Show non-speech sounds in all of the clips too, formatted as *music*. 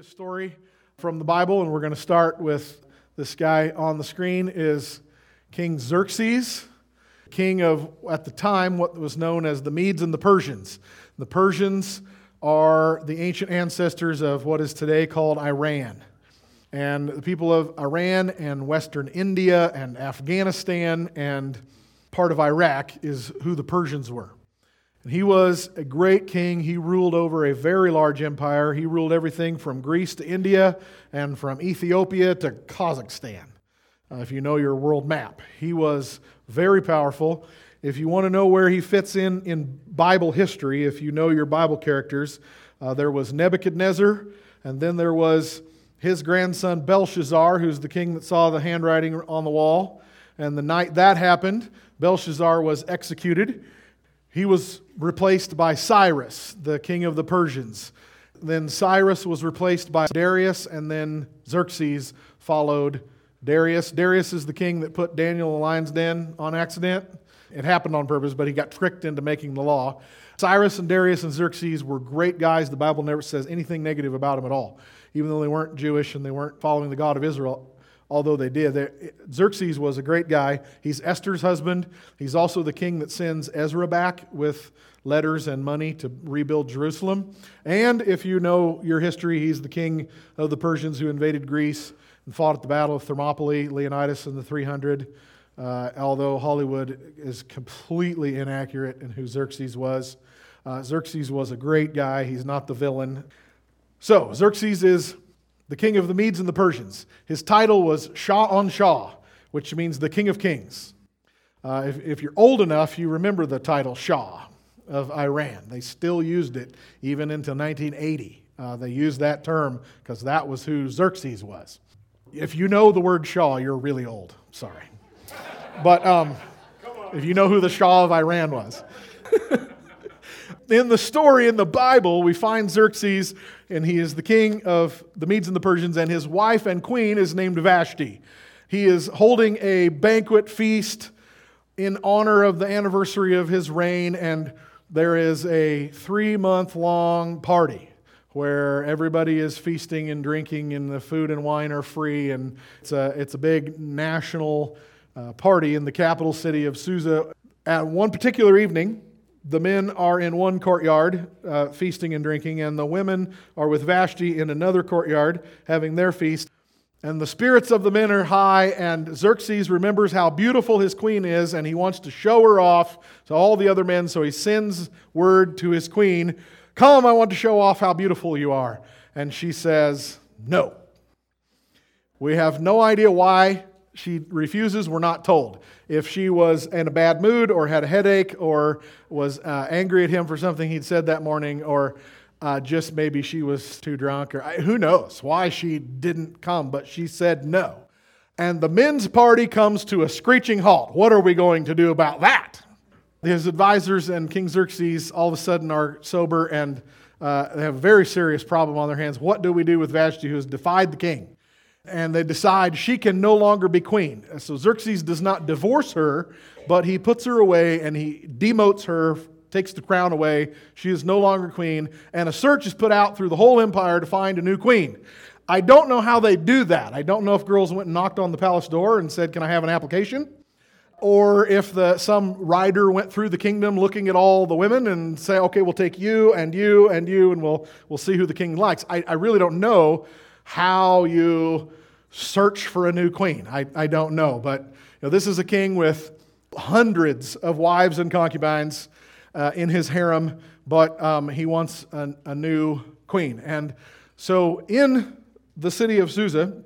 a story from the Bible, and we're going to start with this guy on the screen is King Xerxes, king of at the time what was known as the Medes and the Persians. The Persians are the ancient ancestors of what is today called Iran. And the people of Iran and Western India and Afghanistan and part of Iraq is who the Persians were. He was a great king. He ruled over a very large empire. He ruled everything from Greece to India and from Ethiopia to Kazakhstan, uh, if you know your world map. He was very powerful. If you want to know where he fits in in Bible history, if you know your Bible characters, uh, there was Nebuchadnezzar, and then there was his grandson Belshazzar, who's the king that saw the handwriting on the wall. And the night that happened, Belshazzar was executed. He was replaced by Cyrus, the king of the Persians. Then Cyrus was replaced by Darius, and then Xerxes followed Darius. Darius is the king that put Daniel in the lion's den on accident. It happened on purpose, but he got tricked into making the law. Cyrus and Darius and Xerxes were great guys. The Bible never says anything negative about them at all, even though they weren't Jewish and they weren't following the God of Israel although they did. Xerxes was a great guy. He's Esther's husband. He's also the king that sends Ezra back with letters and money to rebuild Jerusalem. And if you know your history, he's the king of the Persians who invaded Greece and fought at the Battle of Thermopylae, Leonidas in the 300. Uh, although Hollywood is completely inaccurate in who Xerxes was. Uh, Xerxes was a great guy. He's not the villain. So, Xerxes is the king of the Medes and the Persians. His title was Shah on Shah, which means the king of kings. Uh, if, if you're old enough, you remember the title Shah of Iran. They still used it even until 1980. Uh, they used that term because that was who Xerxes was. If you know the word Shah, you're really old. Sorry. But um, if you know who the Shah of Iran was. *laughs* in the story in the Bible, we find Xerxes, and he is the king of the Medes and the Persians, and his wife and queen is named Vashti. He is holding a banquet feast in honor of the anniversary of his reign, and there is a three month long party where everybody is feasting and drinking, and the food and wine are free, and it's a, it's a big national uh, party in the capital city of Susa. At one particular evening, the men are in one courtyard uh, feasting and drinking, and the women are with Vashti in another courtyard having their feast. And the spirits of the men are high, and Xerxes remembers how beautiful his queen is, and he wants to show her off to all the other men. So he sends word to his queen Come, I want to show off how beautiful you are. And she says, No. We have no idea why she refuses, we're not told. If she was in a bad mood or had a headache or was uh, angry at him for something he'd said that morning or uh, just maybe she was too drunk or who knows why she didn't come, but she said no. And the men's party comes to a screeching halt. What are we going to do about that? His advisors and King Xerxes all of a sudden are sober and uh, they have a very serious problem on their hands. What do we do with Vashti, who has defied the king? And they decide she can no longer be queen. So Xerxes does not divorce her, but he puts her away and he demotes her, takes the crown away. She is no longer queen, and a search is put out through the whole empire to find a new queen. I don't know how they do that. I don't know if girls went and knocked on the palace door and said, Can I have an application? Or if the, some rider went through the kingdom looking at all the women and say, okay, we'll take you and you and you and we'll, we'll see who the king likes. I, I really don't know how you search for a new queen. I, I don't know. But you know, this is a king with hundreds of wives and concubines uh, in his harem, but um, he wants a, a new queen. And so in the city of Susa,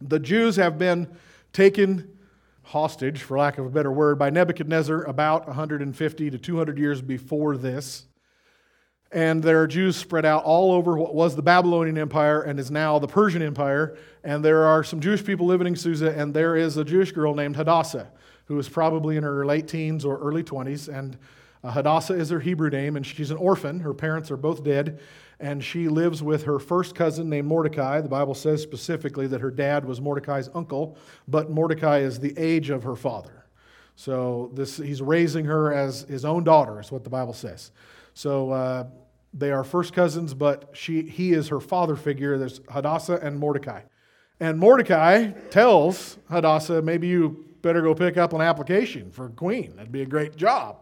the Jews have been taken hostage, for lack of a better word, by Nebuchadnezzar about 150 to 200 years before this. And there are Jews spread out all over what was the Babylonian Empire and is now the Persian Empire. And there are some Jewish people living in Susa, and there is a Jewish girl named Hadassah, who is probably in her late teens or early 20s. And uh, Hadassah is her Hebrew name, and she's an orphan. Her parents are both dead, and she lives with her first cousin named Mordecai. The Bible says specifically that her dad was Mordecai's uncle, but Mordecai is the age of her father. So this, he's raising her as his own daughter, is what the Bible says. So uh, They are first cousins, but she, he is her father figure. There's Hadassah and Mordecai. And Mordecai tells Hadassah, maybe you better go pick up an application for queen. That'd be a great job.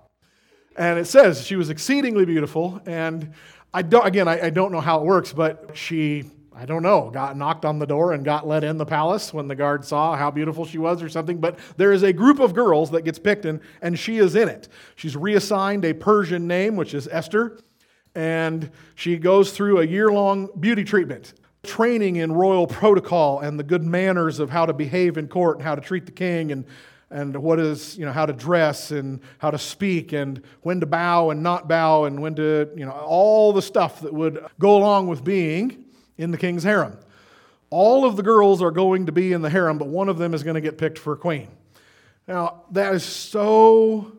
And it says she was exceedingly beautiful. And I don't, again, I, I don't know how it works, but she, I don't know, got knocked on the door and got let in the palace when the guard saw how beautiful she was or something. But there is a group of girls that gets picked, and, and she is in it. She's reassigned a Persian name, which is Esther. And she goes through a year long beauty treatment training in royal protocol and the good manners of how to behave in court and how to treat the king and and what is, you know, how to dress and how to speak and when to bow and not bow and when to, you know, all the stuff that would go along with being in the king's harem. All of the girls are going to be in the harem, but one of them is going to get picked for queen. Now, that is so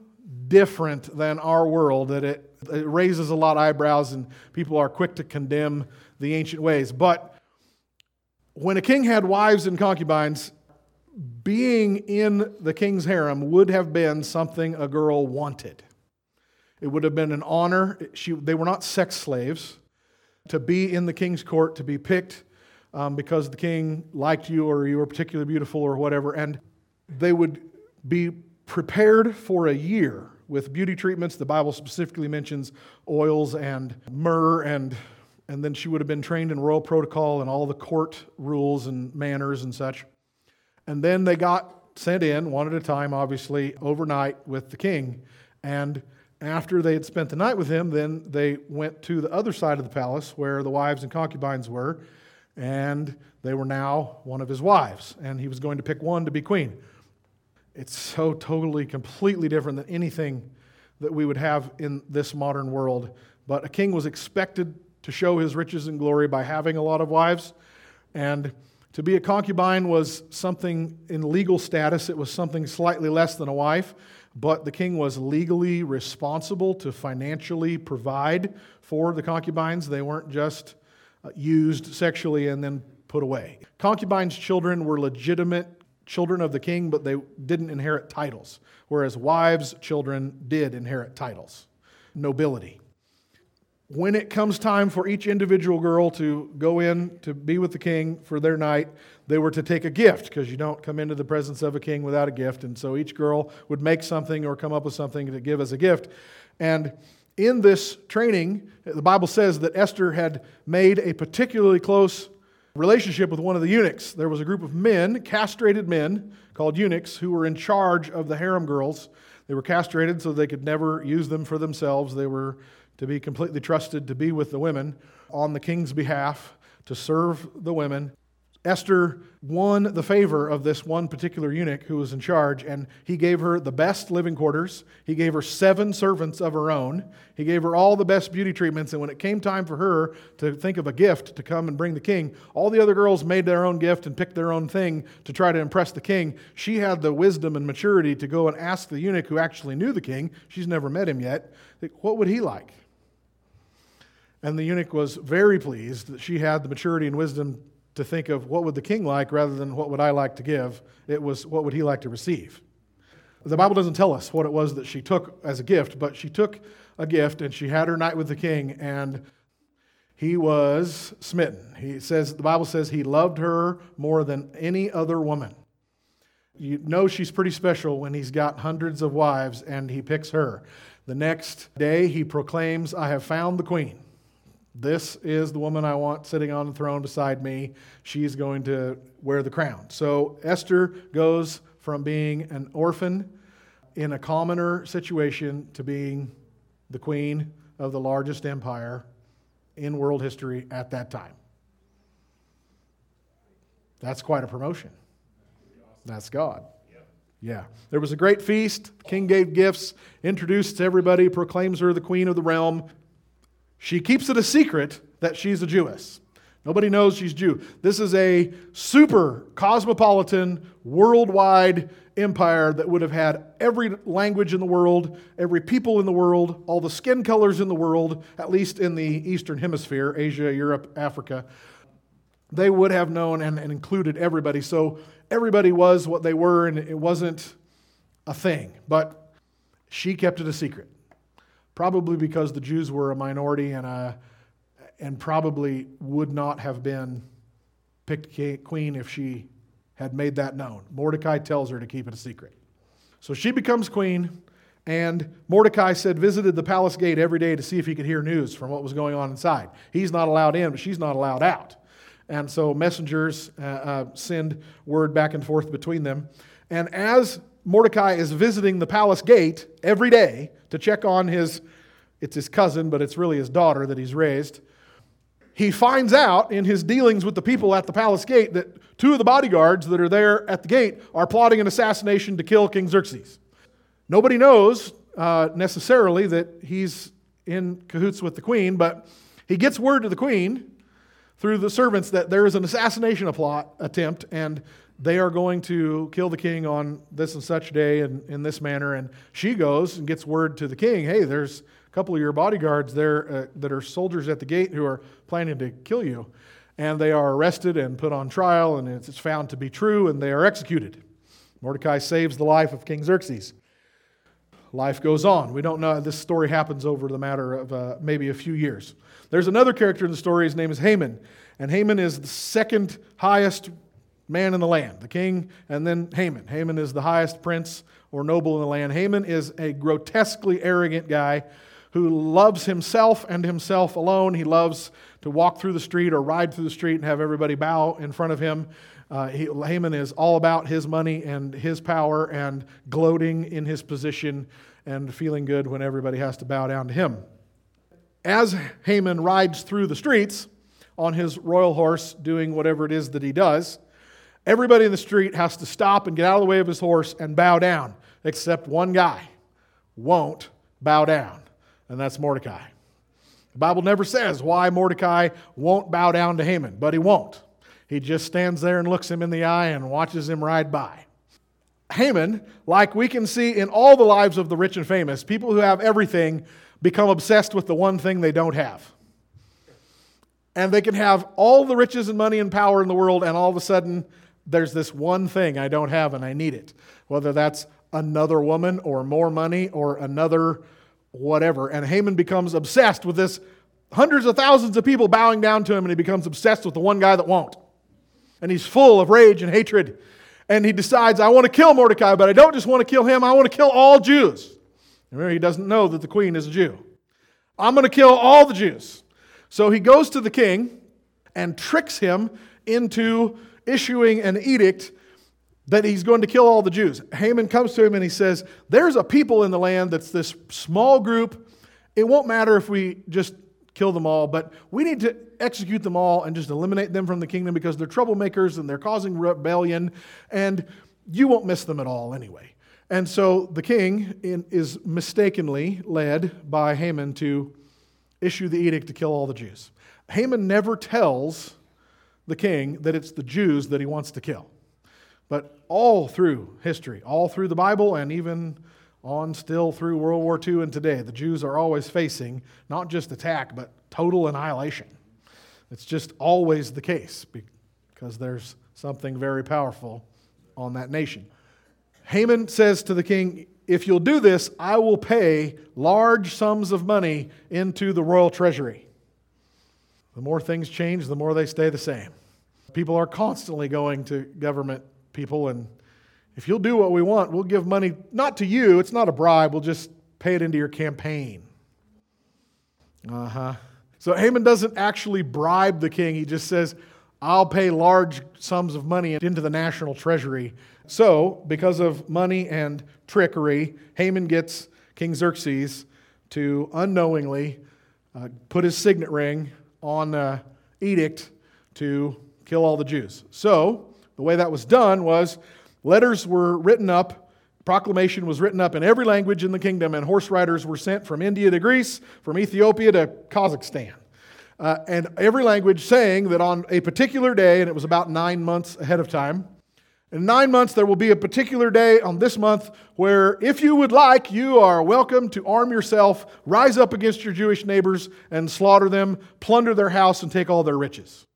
different than our world that it, it raises a lot of eyebrows and people are quick to condemn the ancient ways. But when a king had wives and concubines, being in the king's harem would have been something a girl wanted. It would have been an honor. She, they were not sex slaves. To be in the king's court, to be picked um, because the king liked you or you were particularly beautiful or whatever. And they would be prepared for a year with beauty treatments. The Bible specifically mentions oils and myrrh, and, and then she would have been trained in royal protocol and all the court rules and manners and such. And then they got sent in, one at a time, obviously, overnight with the king. And after they had spent the night with him, then they went to the other side of the palace where the wives and concubines were. And they were now one of his wives. And he was going to pick one to be queen. It's so totally, completely different than anything that we would have in this modern world. But a king was expected to show his riches and glory by having a lot of wives. And to be a concubine was something in legal status, it was something slightly less than a wife, but the king was legally responsible to financially provide for the concubines. They weren't just uh, used sexually and then put away. Concubines' children were legitimate children of the king, but they didn't inherit titles, whereas wives' children did inherit titles, nobility when it comes time for each individual girl to go in to be with the king for their night, they were to take a gift because you don't come into the presence of a king without a gift. And so each girl would make something or come up with something to give as a gift. And in this training, the Bible says that Esther had made a particularly close relationship with one of the eunuchs. There was a group of men, castrated men, called eunuchs, who were in charge of the harem girls. They were castrated so they could never use them for themselves. They were to be completely trusted to be with the women on the king's behalf, to serve the women. Esther won the favor of this one particular eunuch who was in charge, and he gave her the best living quarters. He gave her seven servants of her own. He gave her all the best beauty treatments. And when it came time for her to think of a gift to come and bring the king, all the other girls made their own gift and picked their own thing to try to impress the king. She had the wisdom and maturity to go and ask the eunuch who actually knew the king, she's never met him yet, what would he like? And the eunuch was very pleased that she had the maturity and wisdom to think of what would the king like rather than what would I like to give. It was what would he like to receive. The Bible doesn't tell us what it was that she took as a gift, but she took a gift and she had her night with the king and he was smitten. He says the Bible says he loved her more than any other woman. You know she's pretty special when he's got hundreds of wives and he picks her. The next day he proclaims, I have found the queen. This is the woman I want sitting on the throne beside me. She's going to wear the crown. So Esther goes from being an orphan in a commoner situation to being the queen of the largest empire in world history at that time. That's quite a promotion. That's God. Yeah. There was a great feast. The king gave gifts, introduced everybody, proclaims her the queen of the realm. She keeps it a secret that she's a Jewess. Nobody knows she's Jew. This is a super cosmopolitan, worldwide empire that would have had every language in the world, every people in the world, all the skin colors in the world, at least in the Eastern Hemisphere, Asia, Europe, Africa. They would have known and, and included everybody. So everybody was what they were, and it wasn't a thing. But she kept it a secret. Probably because the Jews were a minority and, a, and probably would not have been picked queen if she had made that known. Mordecai tells her to keep it a secret. So she becomes queen, and Mordecai said visited the palace gate every day to see if he could hear news from what was going on inside. He's not allowed in, but she's not allowed out. And so messengers uh, uh, send word back and forth between them. And as Mordecai is visiting the palace gate every day to check on his, it's his cousin, but it's really his daughter that he's raised, he finds out in his dealings with the people at the palace gate that two of the bodyguards that are there at the gate are plotting an assassination to kill King Xerxes. Nobody knows uh, necessarily that he's in cahoots with the queen, but he gets word to the queen through the servants that there is an assassination plot attempt and they are going to kill the king on this and such day and in this manner. And she goes and gets word to the king hey, there's a couple of your bodyguards there uh, that are soldiers at the gate who are planning to kill you. And they are arrested and put on trial, and it's found to be true, and they are executed. Mordecai saves the life of King Xerxes. Life goes on. We don't know. This story happens over the matter of uh, maybe a few years. There's another character in the story. His name is Haman. And Haman is the second highest man in the land, the king, and then Haman. Haman is the highest prince or noble in the land. Haman is a grotesquely arrogant guy who loves himself and himself alone. He loves to walk through the street or ride through the street and have everybody bow in front of him. Uh, he, Haman is all about his money and his power and gloating in his position and feeling good when everybody has to bow down to him. As Haman rides through the streets on his royal horse, doing whatever it is that he does, everybody in the street has to stop and get out of the way of his horse and bow down, except one guy won't bow down and that's Mordecai. The Bible never says why Mordecai won't bow down to Haman, but he won't. He just stands there and looks him in the eye and watches him ride by. Haman, like we can see in all the lives of the rich and famous, people who have everything become obsessed with the one thing they don't have. And they can have all the riches and money and power in the world, and all of a sudden, there's this one thing I don't have and I need it. Whether that's another woman or more money or another whatever. And Haman becomes obsessed with this hundreds of thousands of people bowing down to him, and he becomes obsessed with the one guy that won't. And he's full of rage and hatred. And he decides, I want to kill Mordecai, but I don't just want to kill him, I want to kill all Jews. Remember, he doesn't know that the queen is a Jew. I'm going to kill all the Jews. So he goes to the king and tricks him into issuing an edict that he's going to kill all the Jews. Haman comes to him and he says, There's a people in the land that's this small group. It won't matter if we just kill them all, but we need to execute them all and just eliminate them from the kingdom because they're troublemakers and they're causing rebellion, and you won't miss them at all anyway. And so the king is mistakenly led by Haman to issue the edict to kill all the Jews. Haman never tells the king that it's the Jews that he wants to kill. But all through history, all through the Bible, and even on still through World War II and today, the Jews are always facing not just attack, but total annihilation. It's just always the case because there's something very powerful on that nation. Haman says to the king, If you'll do this, I will pay large sums of money into the royal treasury. The more things change, the more they stay the same. People are constantly going to government people, and if you'll do what we want, we'll give money not to you, it's not a bribe, we'll just pay it into your campaign. Uh huh. So Haman doesn't actually bribe the king, he just says, I'll pay large sums of money into the national treasury. So, because of money and trickery, Haman gets King Xerxes to unknowingly uh, put his signet ring on the edict to kill all the Jews. So, the way that was done was letters were written up, proclamation was written up in every language in the kingdom, and horse riders were sent from India to Greece, from Ethiopia to Kazakhstan. Uh, and every language saying that on a particular day, and it was about nine months ahead of time, in nine months, there will be a particular day on this month where, if you would like, you are welcome to arm yourself, rise up against your Jewish neighbors, and slaughter them, plunder their house, and take all their riches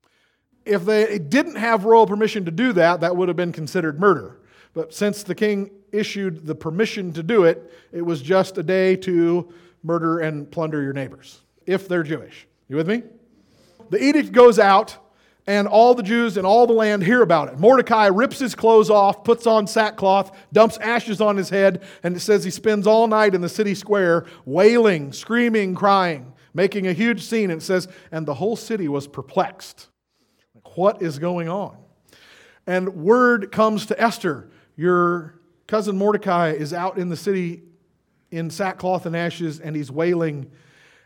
if they didn't have royal permission to do that, that would have been considered murder. But since the king issued the permission to do it, it was just a day to murder and plunder your neighbors if they're Jewish. You with me? The edict goes out, and all the Jews in all the land hear about it. Mordecai rips his clothes off, puts on sackcloth, dumps ashes on his head, and it says he spends all night in the city square wailing, screaming, crying, making a huge scene. And it says, and the whole city was perplexed. What is going on? And word comes to Esther Your cousin Mordecai is out in the city in sackcloth and ashes, and he's wailing.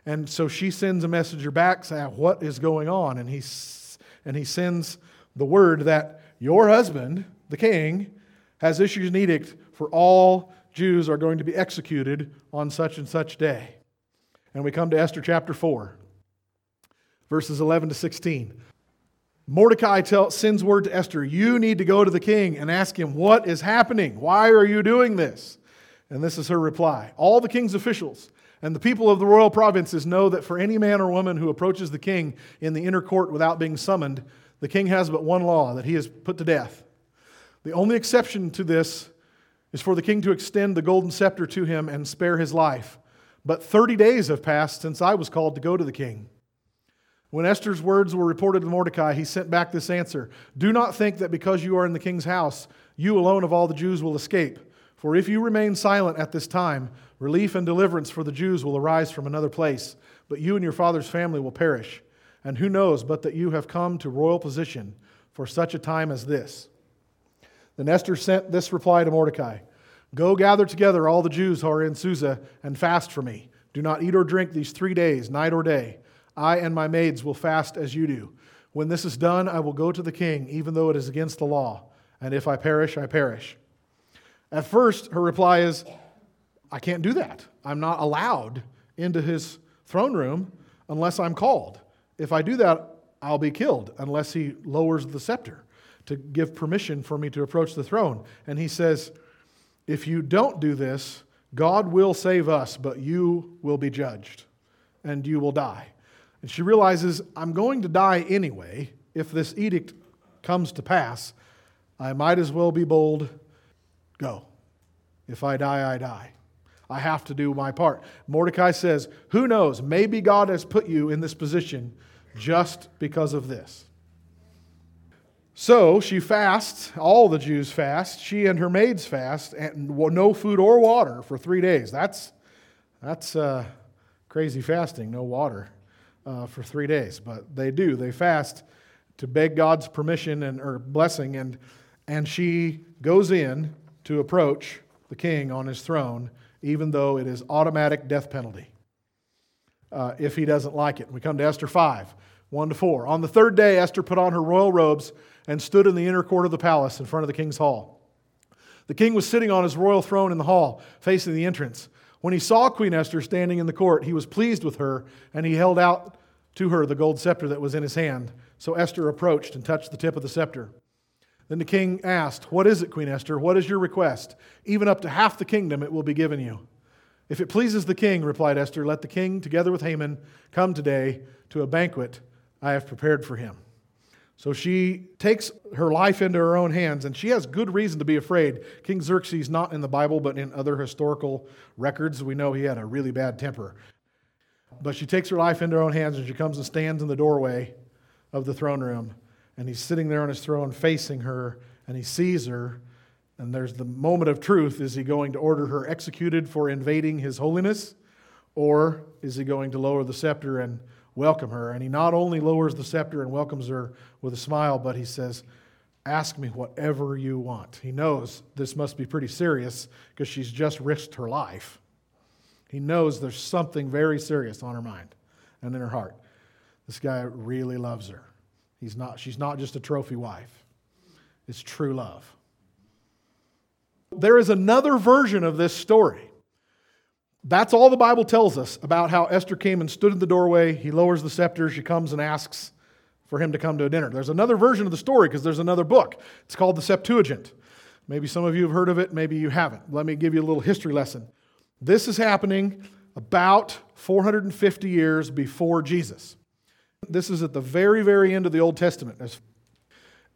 And so she sends a messenger back saying, What is going on? And he, and he sends the word that your husband, the king, has issued an edict for all Jews are going to be executed on such and such day. And we come to Esther chapter 4, verses 11 to 16. Mordecai tell, sends word to Esther, You need to go to the king and ask him, What is happening? Why are you doing this? And this is her reply All the king's officials and the people of the royal provinces know that for any man or woman who approaches the king in the inner court without being summoned, the king has but one law that he is put to death. The only exception to this is for the king to extend the golden scepter to him and spare his life. But 30 days have passed since I was called to go to the king. When Esther's words were reported to Mordecai, he sent back this answer Do not think that because you are in the king's house, you alone of all the Jews will escape. For if you remain silent at this time, relief and deliverance for the Jews will arise from another place, but you and your father's family will perish. And who knows but that you have come to royal position for such a time as this? Then Esther sent this reply to Mordecai Go gather together all the Jews who are in Susa and fast for me. Do not eat or drink these three days, night or day. I and my maids will fast as you do. When this is done, I will go to the king, even though it is against the law. And if I perish, I perish. At first, her reply is, I can't do that. I'm not allowed into his throne room unless I'm called. If I do that, I'll be killed unless he lowers the scepter to give permission for me to approach the throne. And he says, If you don't do this, God will save us, but you will be judged and you will die. And she realizes, I'm going to die anyway. If this edict comes to pass, I might as well be bold. Go. If I die, I die. I have to do my part. Mordecai says, Who knows? Maybe God has put you in this position just because of this. So she fasts, all the Jews fast, she and her maids fast, and no food or water for three days. That's, that's uh, crazy fasting, no water uh, for three days. But they do, they fast to beg God's permission and, or blessing, and, and she goes in to approach the king on his throne even though it is automatic death penalty uh, if he doesn't like it. We come to Esther 5, 1 to 4. On the third day, Esther put on her royal robes and stood in the inner court of the palace in front of the king's hall. The king was sitting on his royal throne in the hall, facing the entrance. When he saw Queen Esther standing in the court, he was pleased with her, and he held out to her the gold scepter that was in his hand. So Esther approached and touched the tip of the scepter. Then the king asked, What is it, Queen Esther? What is your request? Even up to half the kingdom it will be given you. If it pleases the king, replied Esther, let the king, together with Haman, come today to a banquet I have prepared for him. So she takes her life into her own hands, and she has good reason to be afraid. King Xerxes, not in the Bible, but in other historical records, we know he had a really bad temper. But she takes her life into her own hands, and she comes and stands in the doorway of the throne room and he's sitting there on his throne facing her, and he sees her. And there's the moment of truth. Is he going to order her executed for invading his holiness? Or is he going to lower the scepter and welcome her? And he not only lowers the scepter and welcomes her with a smile, but he says, Ask me whatever you want. He knows this must be pretty serious because she's just risked her life. He knows there's something very serious on her mind and in her heart. This guy really loves her. He's not, she's not just a trophy wife, it's true love. There is another version of this story. That's all the Bible tells us about how Esther came and stood in the doorway. He lowers the scepter. She comes and asks for him to come to a dinner. There's another version of the story because there's another book. It's called the Septuagint. Maybe some of you have heard of it, maybe you haven't. Let me give you a little history lesson. This is happening about 450 years before Jesus. This is at the very, very end of the Old Testament.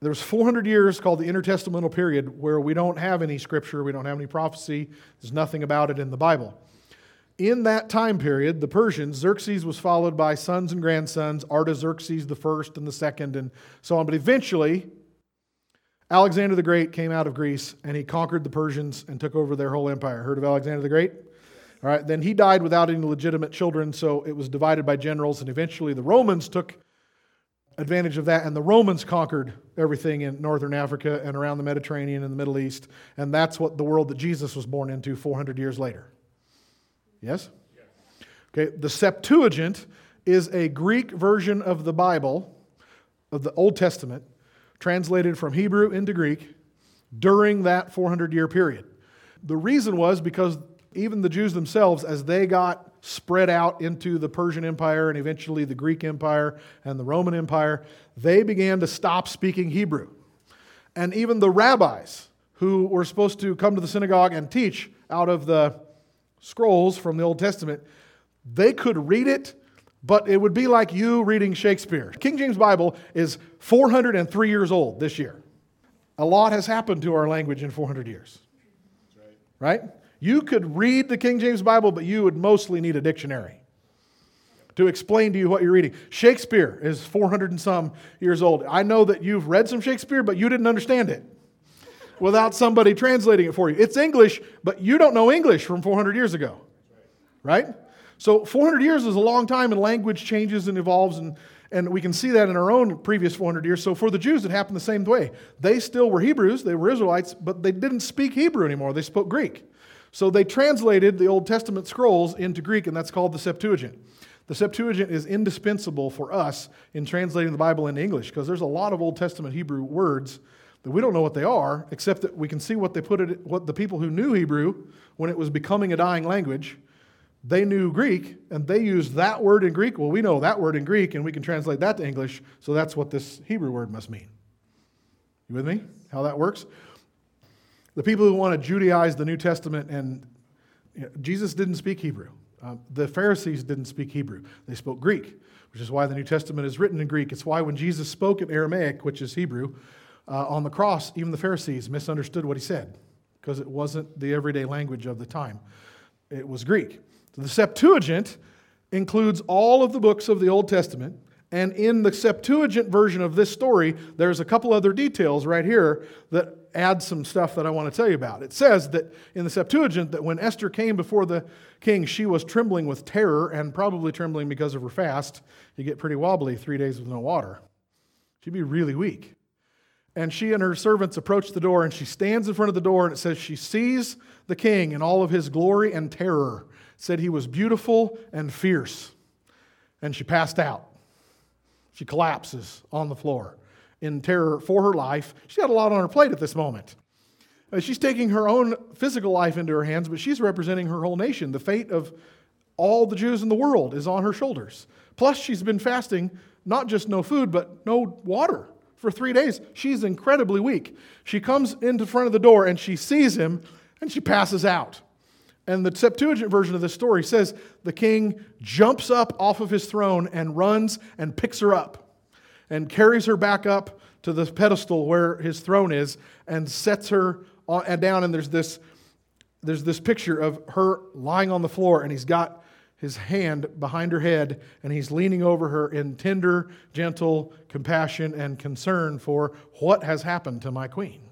There's 400 years called the intertestamental period where we don't have any scripture, we don't have any prophecy, there's nothing about it in the Bible. In that time period, the Persians, Xerxes was followed by sons and grandsons, Artaxerxes the first and the second, and so on. But eventually, Alexander the Great came out of Greece and he conquered the Persians and took over their whole empire. Heard of Alexander the Great? All right, then he died without any legitimate children, so it was divided by generals, and eventually the Romans took advantage of that, and the Romans conquered everything in northern Africa and around the Mediterranean and the Middle East, and that's what the world that Jesus was born into 400 years later. Yes? Okay, the Septuagint is a Greek version of the Bible, of the Old Testament, translated from Hebrew into Greek during that 400 year period. The reason was because even the Jews themselves, as they got spread out into the Persian Empire and eventually the Greek Empire and the Roman Empire, they began to stop speaking Hebrew. And even the rabbis who were supposed to come to the synagogue and teach out of the scrolls from the Old Testament, they could read it, but it would be like you reading Shakespeare. King James Bible is 403 years old this year. A lot has happened to our language in 400 years. Right? You could read the King James Bible, but you would mostly need a dictionary to explain to you what you're reading. Shakespeare is 400 and some years old. I know that you've read some Shakespeare, but you didn't understand it without somebody translating it for you. It's English, but you don't know English from 400 years ago. Right? So 400 years is a long time, and language changes and evolves, and, and we can see that in our own previous 400 years. So for the Jews, it happened the same way. They still were Hebrews, they were Israelites, but they didn't speak Hebrew anymore. They spoke Greek. So they translated the Old Testament scrolls into Greek, and that's called the Septuagint. The Septuagint is indispensable for us in translating the Bible into English because there's a lot of Old Testament Hebrew words that we don't know what they are, except that we can see what they put it, what the people who knew Hebrew when it was becoming a dying language, they knew Greek and they used that word in Greek. Well, we know that word in Greek and we can translate that to English, so that's what this Hebrew word must mean. You with me? How that works? The people who want to Judaize the New Testament and you know, Jesus didn't speak Hebrew. Um, the Pharisees didn't speak Hebrew. They spoke Greek, which is why the New Testament is written in Greek. It's why when Jesus spoke in Aramaic, which is Hebrew, uh, on the cross, even the Pharisees misunderstood what he said because it wasn't the everyday language of the time. It was Greek. So the Septuagint includes all of the books of the Old Testament. And in the Septuagint version of this story, there's a couple other details right here that add some stuff that I want to tell you about. It says that in the Septuagint that when Esther came before the king, she was trembling with terror and probably trembling because of her fast. You get pretty wobbly three days with no water. She'd be really weak. And she and her servants approach the door, and she stands in front of the door, and it says she sees the king in all of his glory and terror. Said he was beautiful and fierce. And she passed out. She collapses on the floor in terror for her life. She's got a lot on her plate at this moment. Uh, she's taking her own physical life into her hands, but she's representing her whole nation. The fate of all the Jews in the world is on her shoulders. Plus, she's been fasting, not just no food, but no water for three days. She's incredibly weak. She comes into front of the door and she sees him and she passes out. And the Septuagint version of this story says the king jumps up off of his throne and runs and picks her up and carries her back up to the pedestal where his throne is and sets her down. And there's this, there's this picture of her lying on the floor and he's got his hand behind her head, and he's leaning over her in tender, gentle compassion and concern for what has happened to my queen.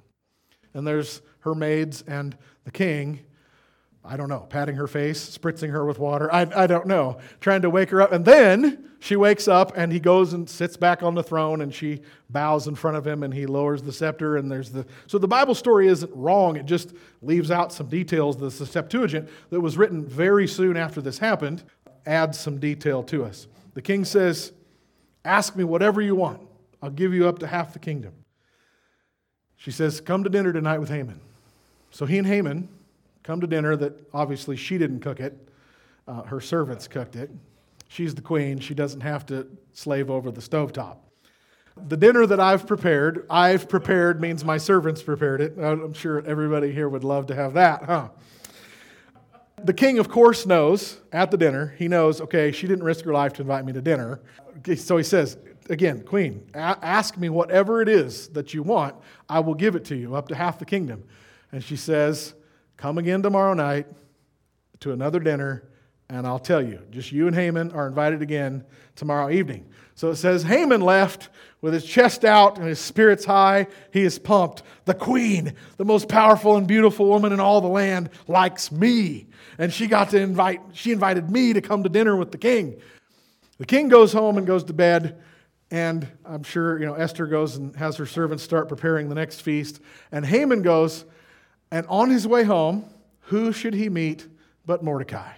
And there's her maids and the king, I don't know, patting her face, spritzing her with water. I, I don't know, trying to wake her up. And then she wakes up and he goes and sits back on the throne and she bows in front of him and he lowers the scepter. And there's the. So the Bible story isn't wrong, it just leaves out some details. The Septuagint that was written very soon after this happened adds some detail to us. The king says, Ask me whatever you want, I'll give you up to half the kingdom. She says, Come to dinner tonight with Haman. So he and Haman come to dinner that obviously she didn't cook it, uh, her servants cooked it. She's the queen, she doesn't have to slave over the stovetop. The dinner that I've prepared, I've prepared means my servants prepared it. I'm sure everybody here would love to have that, huh? The king, of course, knows at the dinner, he knows, okay, she didn't risk her life to invite me to dinner. So he says, again, queen, ask me whatever it is that you want, I will give it to you, up to half the kingdom. And she says, come again tomorrow night to another dinner, And I'll tell you, just you and Haman are invited again tomorrow evening. So it says Haman left with his chest out and his spirits high. He is pumped. The queen, the most powerful and beautiful woman in all the land, likes me. And she got to invite, she invited me to come to dinner with the king. The king goes home and goes to bed. And I'm sure, you know, Esther goes and has her servants start preparing the next feast. And Haman goes, and on his way home, who should he meet but Mordecai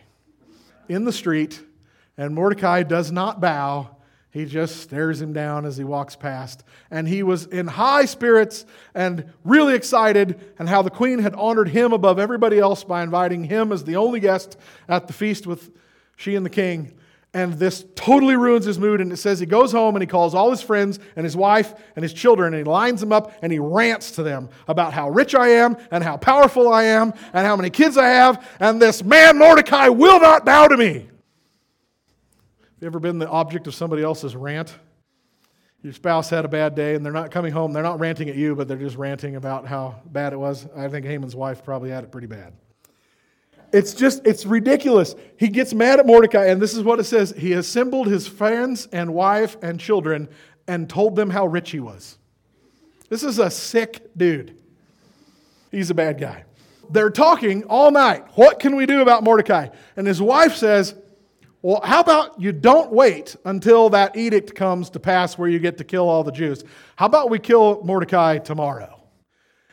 in the street? And Mordecai does not bow. He just stares him down as he walks past. And he was in high spirits and really excited, and how the queen had honored him above everybody else by inviting him as the only guest at the feast with she and the king. And this totally ruins his mood. And it says he goes home and he calls all his friends and his wife and his children and he lines them up and he rants to them about how rich I am and how powerful I am and how many kids I have. And this man Mordecai will not bow to me. Have you ever been the object of somebody else's rant? Your spouse had a bad day and they're not coming home. They're not ranting at you, but they're just ranting about how bad it was. I think Haman's wife probably had it pretty bad. It's just, it's ridiculous. He gets mad at Mordecai, and this is what it says He assembled his friends and wife and children and told them how rich he was. This is a sick dude. He's a bad guy. They're talking all night. What can we do about Mordecai? And his wife says, Well, how about you don't wait until that edict comes to pass where you get to kill all the Jews? How about we kill Mordecai tomorrow?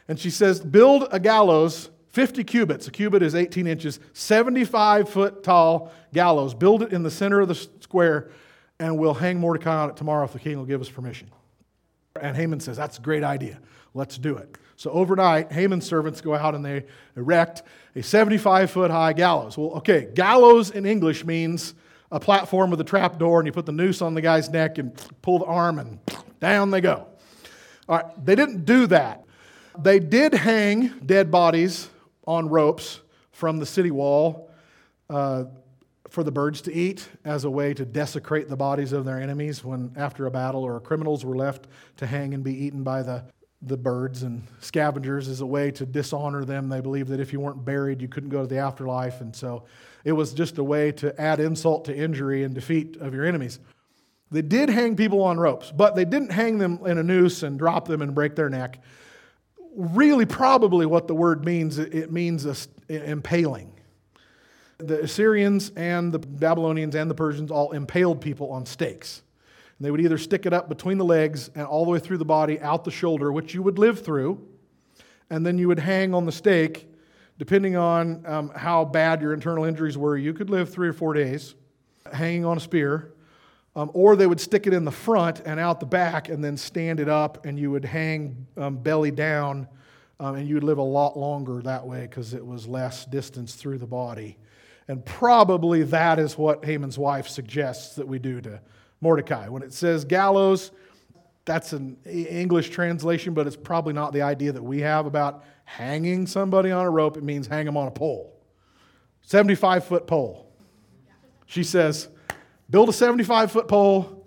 And she says, Build a gallows 50 cubits. A cubit is 18 inches, 75 foot tall gallows. Build it in the center of the square, and we'll hang Mordecai on it tomorrow if the king will give us permission. And Haman says, That's a great idea. Let's do it. So overnight, Haman's servants go out and they erect a 75 foot high gallows. Well, okay, gallows in English means a platform with a trap door, and you put the noose on the guy's neck and pull the arm, and down they go. All right, they didn't do that. They did hang dead bodies on ropes from the city wall uh, for the birds to eat as a way to desecrate the bodies of their enemies when after a battle or criminals were left to hang and be eaten by the, the birds and scavengers as a way to dishonor them. They believed that if you weren't buried, you couldn't go to the afterlife. And so it was just a way to add insult to injury and defeat of your enemies. They did hang people on ropes, but they didn't hang them in a noose and drop them and break their neck really probably what the word means it means impaling. The assyrians and the babylonians and the persians all impaled people on stakes. And they would either stick it up between the legs and all the way through the body out the shoulder which you would live through and then you would hang on the stake depending on um, how bad your internal injuries were you could live three or four days hanging on a spear um, or they would stick it in the front and out the back and then stand it up, and you would hang um, belly down, um, and you'd live a lot longer that way because it was less distance through the body. And probably that is what Haman's wife suggests that we do to Mordecai. When it says gallows, that's an English translation, but it's probably not the idea that we have about hanging somebody on a rope. It means hang them on a pole, 75 foot pole. She says, build a 75 foot pole,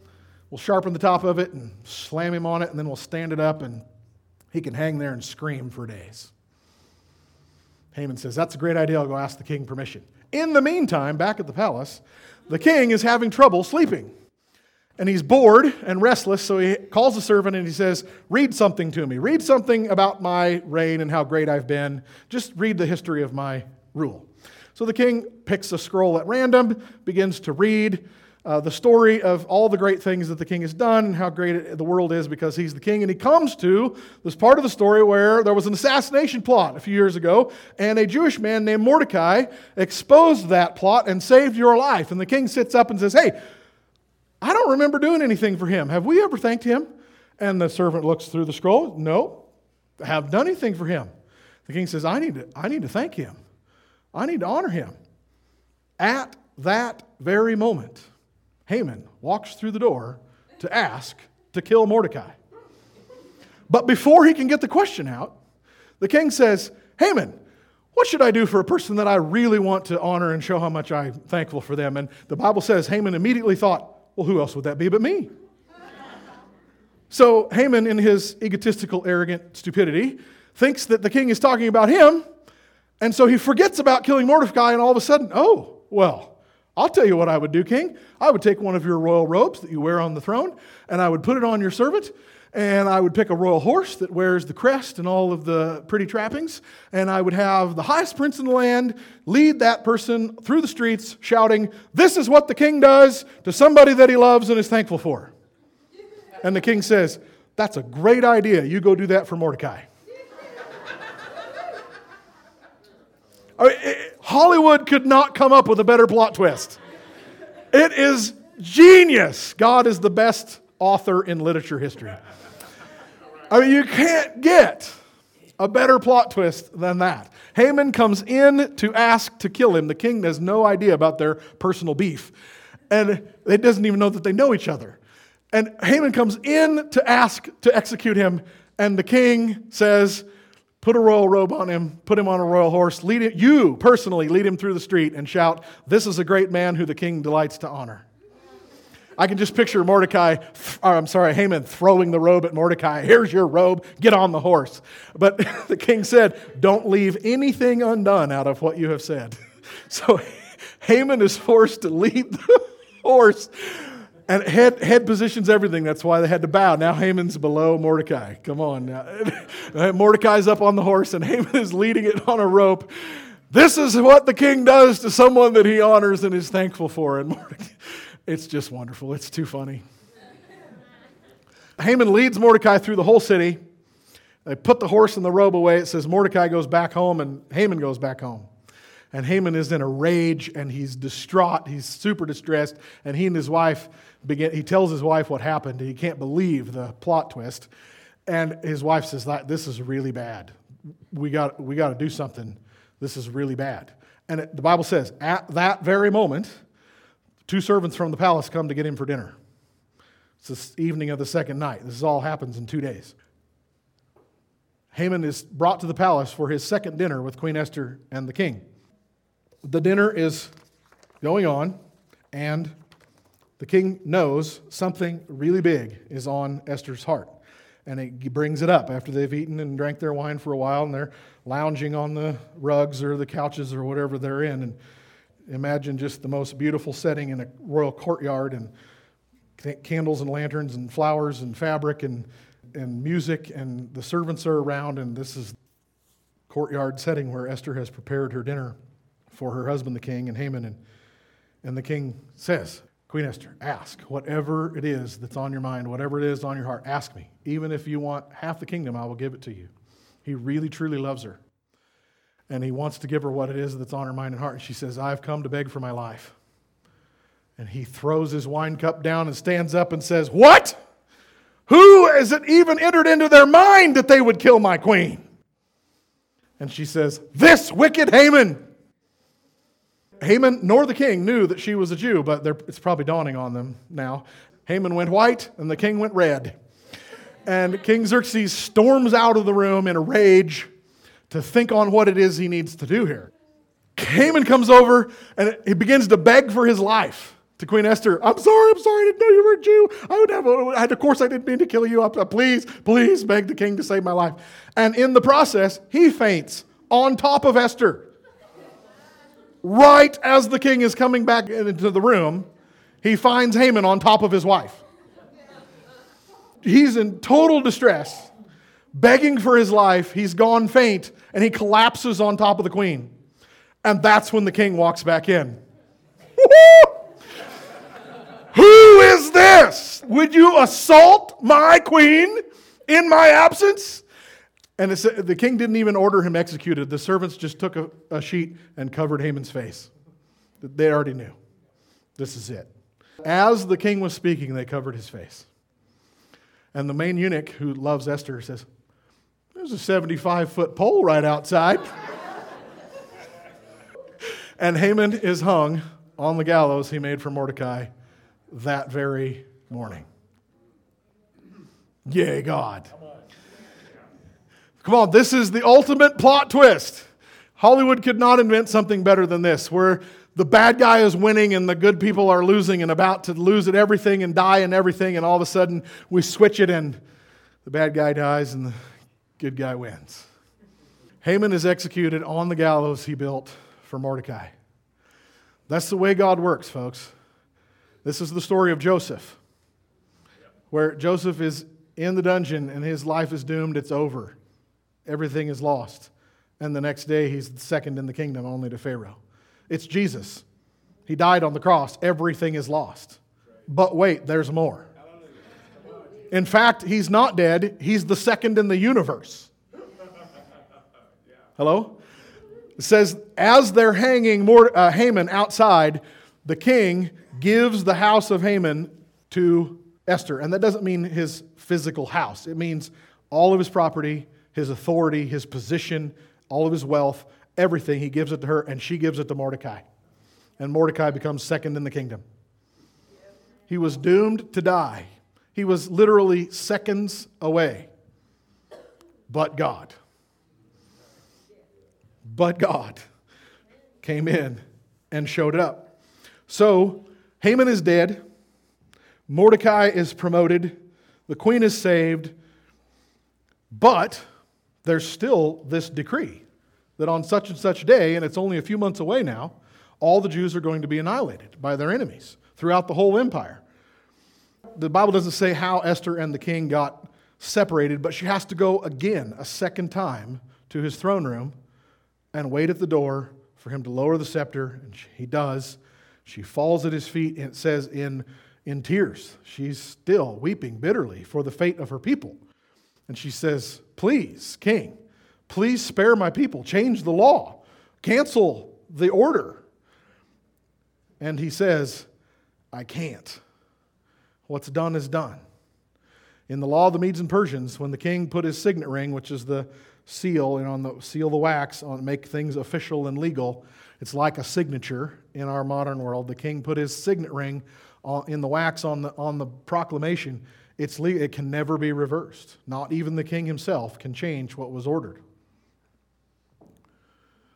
we'll sharpen the top of it and slam him on it, and then we'll stand it up and he can hang there and scream for days. Haman says, That's a great idea. I'll go ask the king permission. In the meantime, back at the palace, the king is having trouble sleeping. And he's bored and restless, so he calls a servant and he says, Read something to me. Read something about my reign and how great I've been. Just read the history of my rule. So the king picks a scroll at random, begins to read uh, the story of all the great things that the king has done and how great the world is because he's the king. And he comes to this part of the story where there was an assassination plot a few years ago, and a Jewish man named Mordecai exposed that plot and saved your life. And the king sits up and says, Hey, I don't remember doing anything for him. Have we ever thanked him? And the servant looks through the scroll. No, I have done anything for him. The king says, I need to, I need to thank him. I need to honor him. At that very moment, Haman walks through the door to ask to kill Mordecai. But before he can get the question out, the king says, Haman, what should I do for a person that I really want to honor and show how much I'm thankful for them? And the Bible says Haman immediately thought, well, who else would that be but me? so Haman, in his egotistical, arrogant stupidity, thinks that the king is talking about him. And so he forgets about killing Mordecai, and all of a sudden, oh, well, I'll tell you what I would do, king. I would take one of your royal robes that you wear on the throne, and I would put it on your servant, and I would pick a royal horse that wears the crest and all of the pretty trappings, and I would have the highest prince in the land lead that person through the streets shouting, This is what the king does to somebody that he loves and is thankful for. And the king says, That's a great idea. You go do that for Mordecai. I mean, it, Hollywood could not come up with a better plot twist. It is genius. God is the best author in literature history. I mean, you can't get a better plot twist than that. Haman comes in to ask to kill him. The king has no idea about their personal beef. And it doesn't even know that they know each other. And Haman comes in to ask to execute him. And the king says, Put a royal robe on him, put him on a royal horse, lead him, you personally lead him through the street and shout, This is a great man who the king delights to honor. I can just picture Mordecai, or uh, I'm sorry, Haman throwing the robe at Mordecai. Here's your robe, get on the horse. But *laughs* the king said, Don't leave anything undone out of what you have said. *laughs* So Haman is forced to lead the *laughs* horse and head, head positions everything. That's why they had to bow. Now Haman's below Mordecai. Come on now. *laughs* Mordecai's up on the horse, and Haman is leading it on a rope. This is what the king does to someone that he honors and is thankful for. And Mordecai, *laughs* it's just wonderful. It's too funny. Haman leads Mordecai through the whole city. They put the horse and the robe away. It says Mordecai goes back home, and Haman goes back home. And Haman is in a rage and he's distraught. He's super distressed. And he and his wife begin, he tells his wife what happened. He can't believe the plot twist. And his wife says, This is really bad. We got, we got to do something. This is really bad. And it, the Bible says, at that very moment, two servants from the palace come to get him for dinner. It's the evening of the second night. This all happens in two days. Haman is brought to the palace for his second dinner with Queen Esther and the king the dinner is going on, and the king knows something really big is on Esther's heart. And he brings it up after they've eaten and drank their wine for a while, and they're lounging on the rugs or the couches or whatever they're in. And imagine just the most beautiful setting in a royal courtyard, and candles and lanterns and flowers and fabric and, and music, and the servants are around, and this is courtyard setting where Esther has prepared her dinner for her husband, the king, and Haman. And, and the king says, Queen Esther, ask whatever it is that's on your mind, whatever it is on your heart, ask me. Even if you want half the kingdom, I will give it to you. He really, truly loves her. And he wants to give her what it is that's on her mind and heart. And she says, I've come to beg for my life. And he throws his wine cup down and stands up and says, What? Who has it even entered into their mind that they would kill my queen? And she says, This wicked Haman. Haman nor the king knew that she was a Jew, but it's probably dawning on them now. Haman went white and the king went red. And King Xerxes storms out of the room in a rage to think on what it is he needs to do here. Haman comes over and he begins to beg for his life to Queen Esther. I'm sorry, I'm sorry, I didn't know you were a Jew. I would have, a, of course, I didn't mean to kill you. Uh, please, please beg the king to save my life. And in the process, he faints on top of Esther right as the king is coming back into the room, he finds Haman on top of his wife. He's in total distress, begging for his life. He's gone faint, and he collapses on top of the queen. And that's when the king walks back in. *laughs* Who is this? Would you assault my queen in my absence? And the king didn't even order him executed. The servants just took a, a sheet and covered Haman's face. They already knew. This is it. As the king was speaking, they covered his face. And the main eunuch who loves Esther says, There's a 75 foot pole right outside. *laughs* and Haman is hung on the gallows he made for Mordecai that very morning. Yay, God. Come on, this is the ultimate plot twist. Hollywood could not invent something better than this, where the bad guy is winning and the good people are losing and about to lose at everything and die and everything, and all of a sudden we switch it and the bad guy dies and the good guy wins. Haman is executed on the gallows he built for Mordecai. That's the way God works, folks. This is the story of Joseph, where Joseph is in the dungeon and his life is doomed. It's over. Everything is lost. And the next day, he's second in the kingdom, only to Pharaoh. It's Jesus. He died on the cross. Everything is lost. But wait, there's more. In fact, he's not dead, he's the second in the universe. Hello? It says, as they're hanging uh, Haman outside, the king gives the house of Haman to Esther. And that doesn't mean his physical house, it means all of his property, his authority, his position, all of his wealth, everything. He gives it to her, and she gives it to Mordecai. And Mordecai becomes second in the kingdom. He was doomed to die. He was literally seconds away. But God, but God came in and showed up. So Haman is dead. Mordecai is promoted. The queen is saved. But there's still this decree that on such and such day, and it's only a few months away now, all the Jews are going to be annihilated by their enemies throughout the whole empire the Bible doesn't say how Esther and the king got separated, but she has to go again, a second time, to his throne room and wait at the door for him to lower the scepter. And he does. She falls at his feet, and it says in, in tears. She's still weeping bitterly for the fate of her people. And she says, Please, king, please spare my people, change the law, cancel the order. And he says, I can't. What's done is done. In the law of the Medes and Persians, when the king put his signet ring, which is the seal, and on the seal the wax, on make things official and legal, it's like a signature in our modern world. The king put his signet ring uh, in the wax on the, on the proclamation. It's it can never be reversed. Not even the king himself can change what was ordered.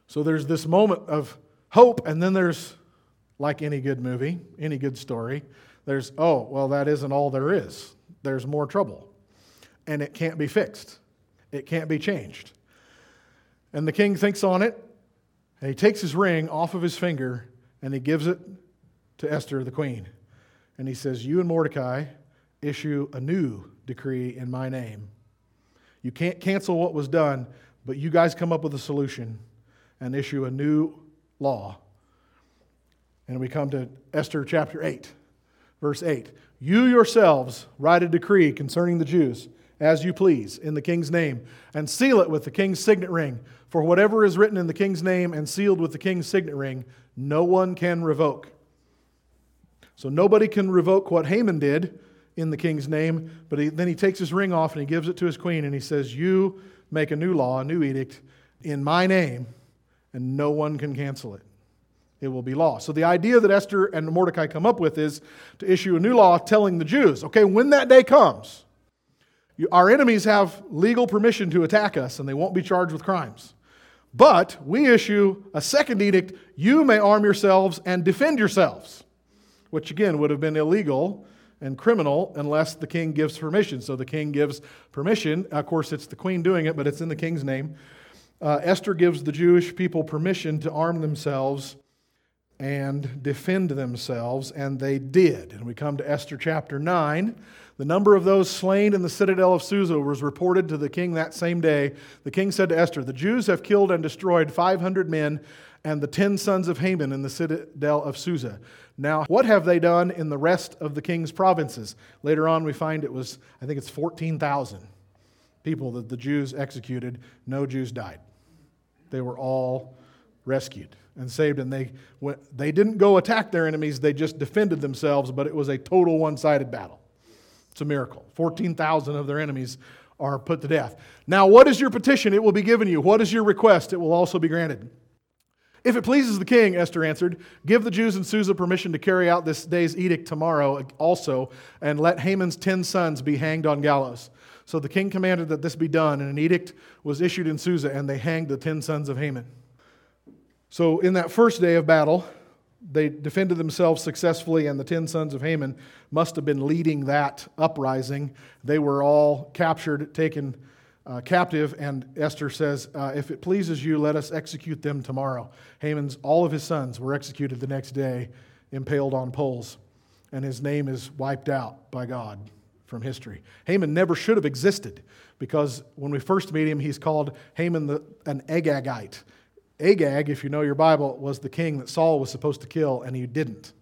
So there's this moment of hope, and then there's, like any good movie, any good story, there's, oh, well, that isn't all there is. There's more trouble. And it can't be fixed, it can't be changed. And the king thinks on it, and he takes his ring off of his finger and he gives it to Esther, the queen. And he says, You and Mordecai issue a new decree in my name. You can't cancel what was done, but you guys come up with a solution and issue a new law. And we come to Esther chapter 8. Verse 8 You yourselves write a decree concerning the Jews as you please in the king's name, and seal it with the king's signet ring. For whatever is written in the king's name and sealed with the king's signet ring, no one can revoke. So nobody can revoke what Haman did in the king's name, but he, then he takes his ring off and he gives it to his queen and he says, You make a new law, a new edict in my name, and no one can cancel it it will be law. So the idea that Esther and Mordecai come up with is to issue a new law telling the Jews, okay, when that day comes, you, our enemies have legal permission to attack us and they won't be charged with crimes. But we issue a second edict you may arm yourselves and defend yourselves, which again would have been illegal and criminal unless the king gives permission. So the king gives permission. Of course, it's the queen doing it, but it's in the king's name. Uh, Esther gives the Jewish people permission to arm themselves and defend themselves, and they did. And we come to Esther chapter 9. The number of those slain in the citadel of Susa was reported to the king that same day. The king said to Esther, The Jews have killed and destroyed 500 men and the 10 sons of Haman in the citadel of Susa. Now, what have they done in the rest of the king's provinces? Later on, we find it was, I think it's 14,000 people that the Jews executed. No Jews died, they were all rescued and saved. And they, went, they didn't go attack their enemies, they just defended themselves, but it was a total one sided battle. It's a miracle. 14,000 of their enemies are put to death. Now, what is your petition? It will be given you. What is your request? It will also be granted. If it pleases the king, Esther answered, give the Jews in Susa permission to carry out this day's edict tomorrow also, and let Haman's ten sons be hanged on gallows. So the king commanded that this be done, and an edict was issued in Susa, and they hanged the ten sons of Haman. So, in that first day of battle, they defended themselves successfully, and the ten sons of Haman must have been leading that uprising. They were all captured, taken uh, captive, and Esther says, uh, If it pleases you, let us execute them tomorrow. Haman's, all of his sons were executed the next day, impaled on poles, and his name is wiped out by God from history. Haman never should have existed because when we first meet him, he's called Haman the, an Agagite. Agag, if you know your Bible, was the king that Saul was supposed to kill, and he didn't.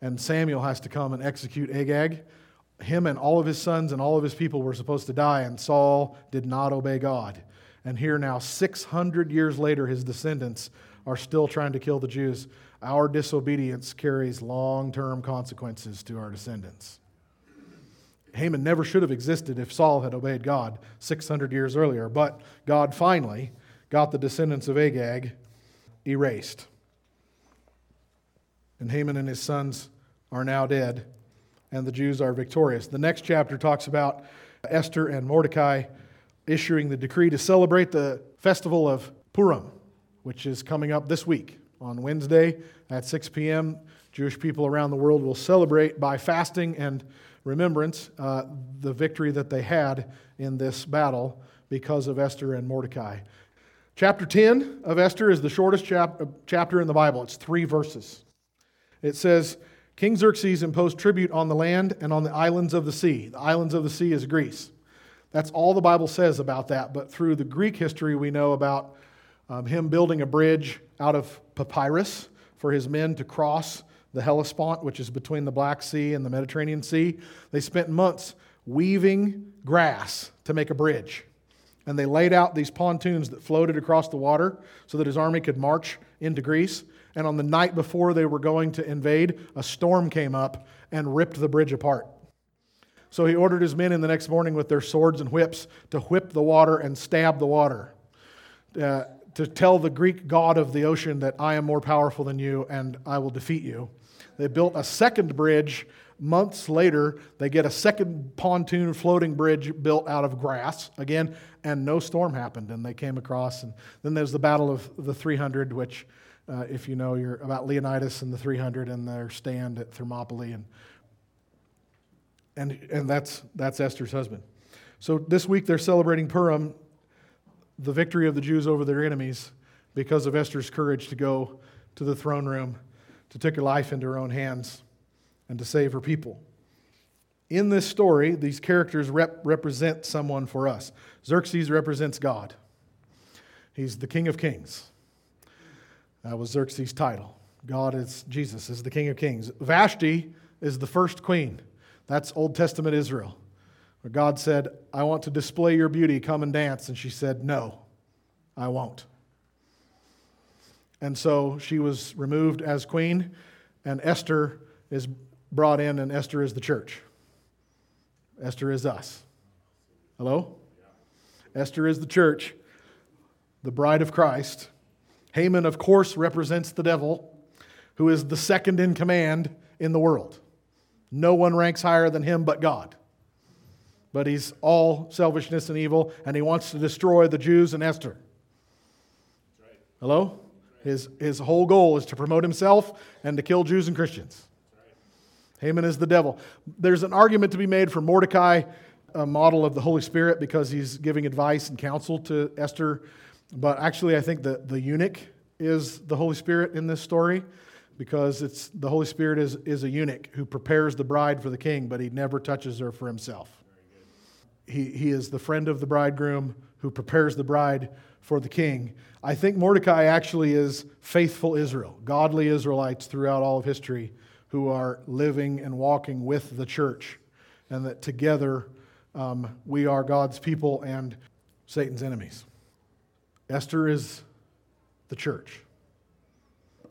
And Samuel has to come and execute Agag. Him and all of his sons and all of his people were supposed to die, and Saul did not obey God. And here now, 600 years later, his descendants are still trying to kill the Jews. Our disobedience carries long term consequences to our descendants. Haman never should have existed if Saul had obeyed God 600 years earlier, but God finally got the descendants of Agag erased. And Haman and his sons are now dead, and the Jews are victorious. The next chapter talks about Esther and Mordecai issuing the decree to celebrate the festival of Purim, which is coming up this week on Wednesday at 6 p.m. Jewish people around the world will celebrate by fasting and remembrance uh, the victory that they had in this battle because of Esther and Mordecai. Chapter 10 of Esther is the shortest chap- chapter in the Bible, it's three verses. It says, King Xerxes imposed tribute on the land and on the islands of the sea. The islands of the sea is Greece. That's all the Bible says about that, but through the Greek history, we know about um, him building a bridge out of papyrus for his men to cross the Hellespont, which is between the Black Sea and the Mediterranean Sea. They spent months weaving grass to make a bridge. And they laid out these pontoons that floated across the water so that his army could march into Greece. And on the night before they were going to invade, a storm came up and ripped the bridge apart. So he ordered his men in the next morning with their swords and whips to whip the water and stab the water. Uh, to tell the Greek god of the ocean that I am more powerful than you and I will defeat you. They built a second bridge. Months later, they get a second pontoon floating bridge built out of grass again, and no storm happened. And they came across. And then there's the Battle of the 300, which, uh, if you know, you're about Leonidas and the 300 and their stand at Thermopylae. And, and, and that's, that's Esther's husband. So this week they're celebrating Purim, the victory of the Jews over their enemies, because of Esther's courage to go to the throne room to take her life into her own hands and to save her people. In this story, these characters rep- represent someone for us. Xerxes represents God, he's the King of Kings. That was Xerxes' title. God is Jesus, is the King of Kings. Vashti is the first queen. That's Old Testament Israel. Where God said, I want to display your beauty, come and dance. And she said, No, I won't. And so she was removed as queen, and Esther is brought in, and Esther is the church. Esther is us. Hello? Yeah. Esther is the church, the bride of Christ. Haman, of course, represents the devil, who is the second in command in the world. No one ranks higher than him but God. But he's all selfishness and evil, and he wants to destroy the Jews and Esther. Hello? His, his whole goal is to promote himself and to kill Jews and Christians. Haman is the devil. There's an argument to be made for Mordecai, a model of the Holy Spirit, because he's giving advice and counsel to Esther. But actually, I think that the eunuch is the Holy Spirit in this story because it's, the Holy Spirit is, is a eunuch who prepares the bride for the king, but he never touches her for himself. He, he is the friend of the bridegroom who prepares the bride for the king. I think Mordecai actually is faithful Israel, godly Israelites throughout all of history who are living and walking with the church, and that together um, we are God's people and Satan's enemies. Esther is the church.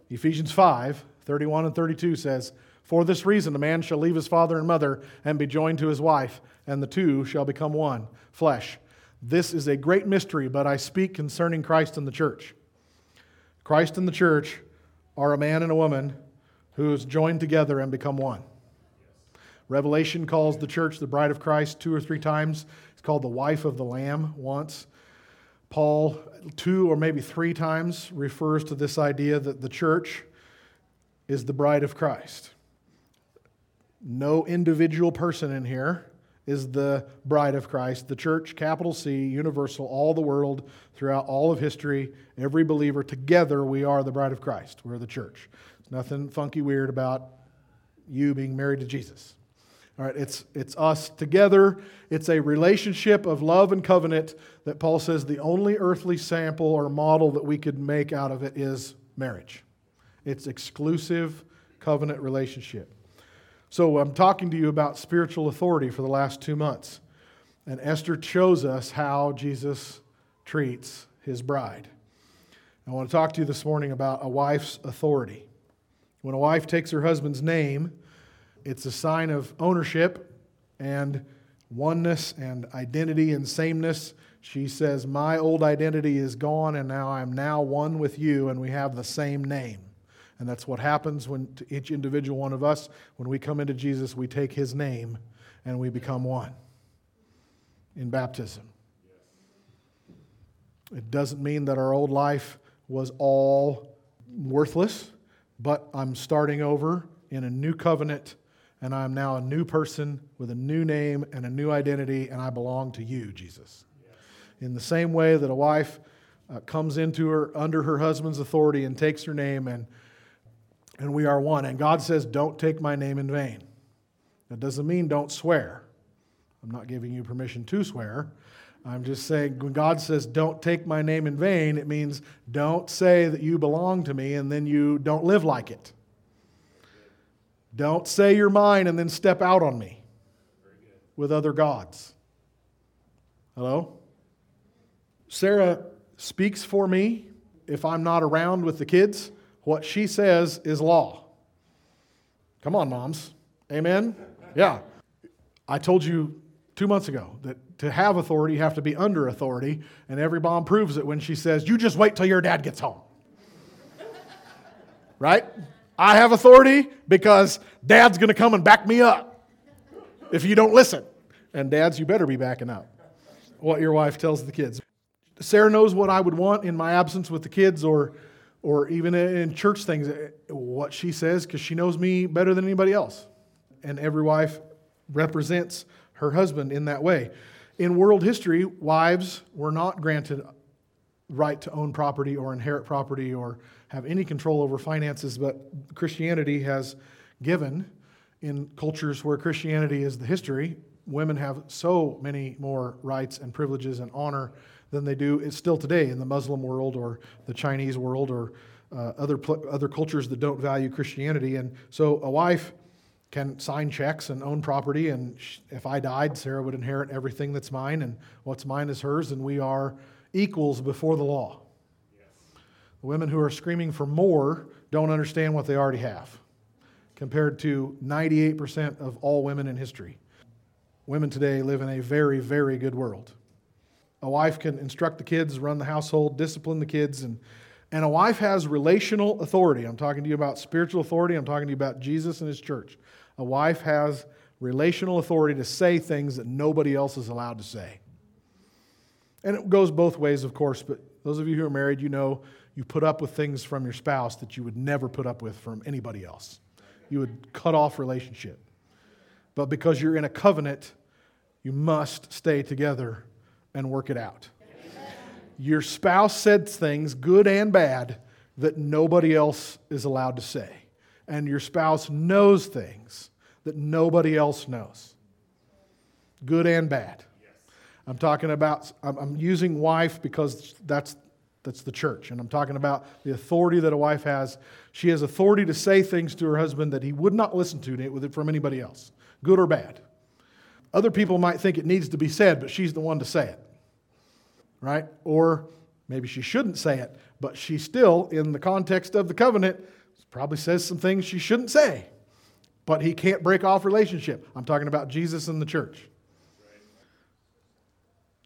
Ephesians 5 31 and 32 says, For this reason, a man shall leave his father and mother and be joined to his wife, and the two shall become one flesh. This is a great mystery, but I speak concerning Christ and the church. Christ and the church are a man and a woman who is joined together and become one. Revelation calls the church the bride of Christ two or three times. It's called the wife of the Lamb once. Paul, two or maybe three times, refers to this idea that the church is the bride of Christ. No individual person in here is the bride of Christ. The church, capital C, universal, all the world, throughout all of history, every believer, together we are the bride of Christ. We're the church. There's nothing funky weird about you being married to Jesus. All right, it's, it's us together. It's a relationship of love and covenant that Paul says the only earthly sample or model that we could make out of it is marriage. It's exclusive covenant relationship. So I'm talking to you about spiritual authority for the last two months. And Esther shows us how Jesus treats his bride. I want to talk to you this morning about a wife's authority. When a wife takes her husband's name, it's a sign of ownership and oneness and identity and sameness. She says, My old identity is gone, and now I'm now one with you, and we have the same name. And that's what happens when to each individual one of us, when we come into Jesus, we take his name and we become one in baptism. It doesn't mean that our old life was all worthless, but I'm starting over in a new covenant, and I'm now a new person with a new name and a new identity, and I belong to you, Jesus. In the same way that a wife uh, comes into her under her husband's authority and takes her name and and we are one. And God says, Don't take my name in vain. That doesn't mean don't swear. I'm not giving you permission to swear. I'm just saying when God says, Don't take my name in vain, it means don't say that you belong to me and then you don't live like it. Don't say you're mine and then step out on me with other gods. Hello? Sarah speaks for me if I'm not around with the kids. What she says is law. Come on, moms. Amen? Yeah. I told you two months ago that to have authority, you have to be under authority, and every mom proves it when she says, You just wait till your dad gets home. *laughs* right? I have authority because dad's going to come and back me up if you don't listen. And dads, you better be backing up what your wife tells the kids. Sarah knows what I would want in my absence with the kids or or even in church things, eh, what she says, because she knows me better than anybody else. And every wife represents her husband in that way. In world history, wives were not granted right to own property or inherit property or have any control over finances, but Christianity has given in cultures where Christianity is the history, women have so many more rights and privileges and honor than they do still today in the Muslim world or the Chinese world or uh, other, pl- other cultures that don't value Christianity. And so a wife can sign checks and own property. And if I died, Sarah would inherit everything that's mine, and what's mine is hers, and we are equals before the law. The women who are screaming for more don't understand what they already have, compared to 98% of all women in history. Women today live in a very, very good world. A wife can instruct the kids, run the household, discipline the kids, and, and a wife has relational authority. I'm talking to you about spiritual authority, I'm talking to you about Jesus and his church. A wife has relational authority to say things that nobody else is allowed to say. And it goes both ways, of course, but those of you who are married, you know you put up with things from your spouse that you would never put up with from anybody else. You would cut off relationship. But because you're in a covenant, you must stay together and work it out. Your spouse said things, good and bad, that nobody else is allowed to say. And your spouse knows things that nobody else knows, good and bad. I'm talking about, I'm using wife because that's, that's the church. And I'm talking about the authority that a wife has. She has authority to say things to her husband that he would not listen to from anybody else, good or bad. Other people might think it needs to be said, but she's the one to say it right? Or maybe she shouldn't say it, but she still, in the context of the covenant, probably says some things she shouldn't say. But he can't break off relationship. I'm talking about Jesus and the church.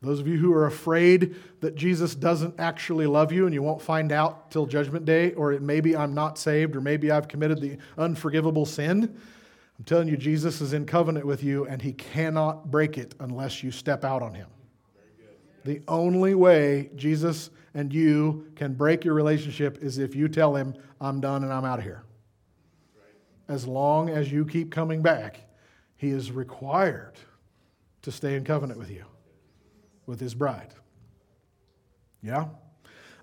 Those of you who are afraid that Jesus doesn't actually love you and you won't find out till judgment day, or maybe I'm not saved, or maybe I've committed the unforgivable sin, I'm telling you, Jesus is in covenant with you and he cannot break it unless you step out on him. The only way Jesus and you can break your relationship is if you tell him, I'm done and I'm out of here. As long as you keep coming back, he is required to stay in covenant with you, with his bride. Yeah?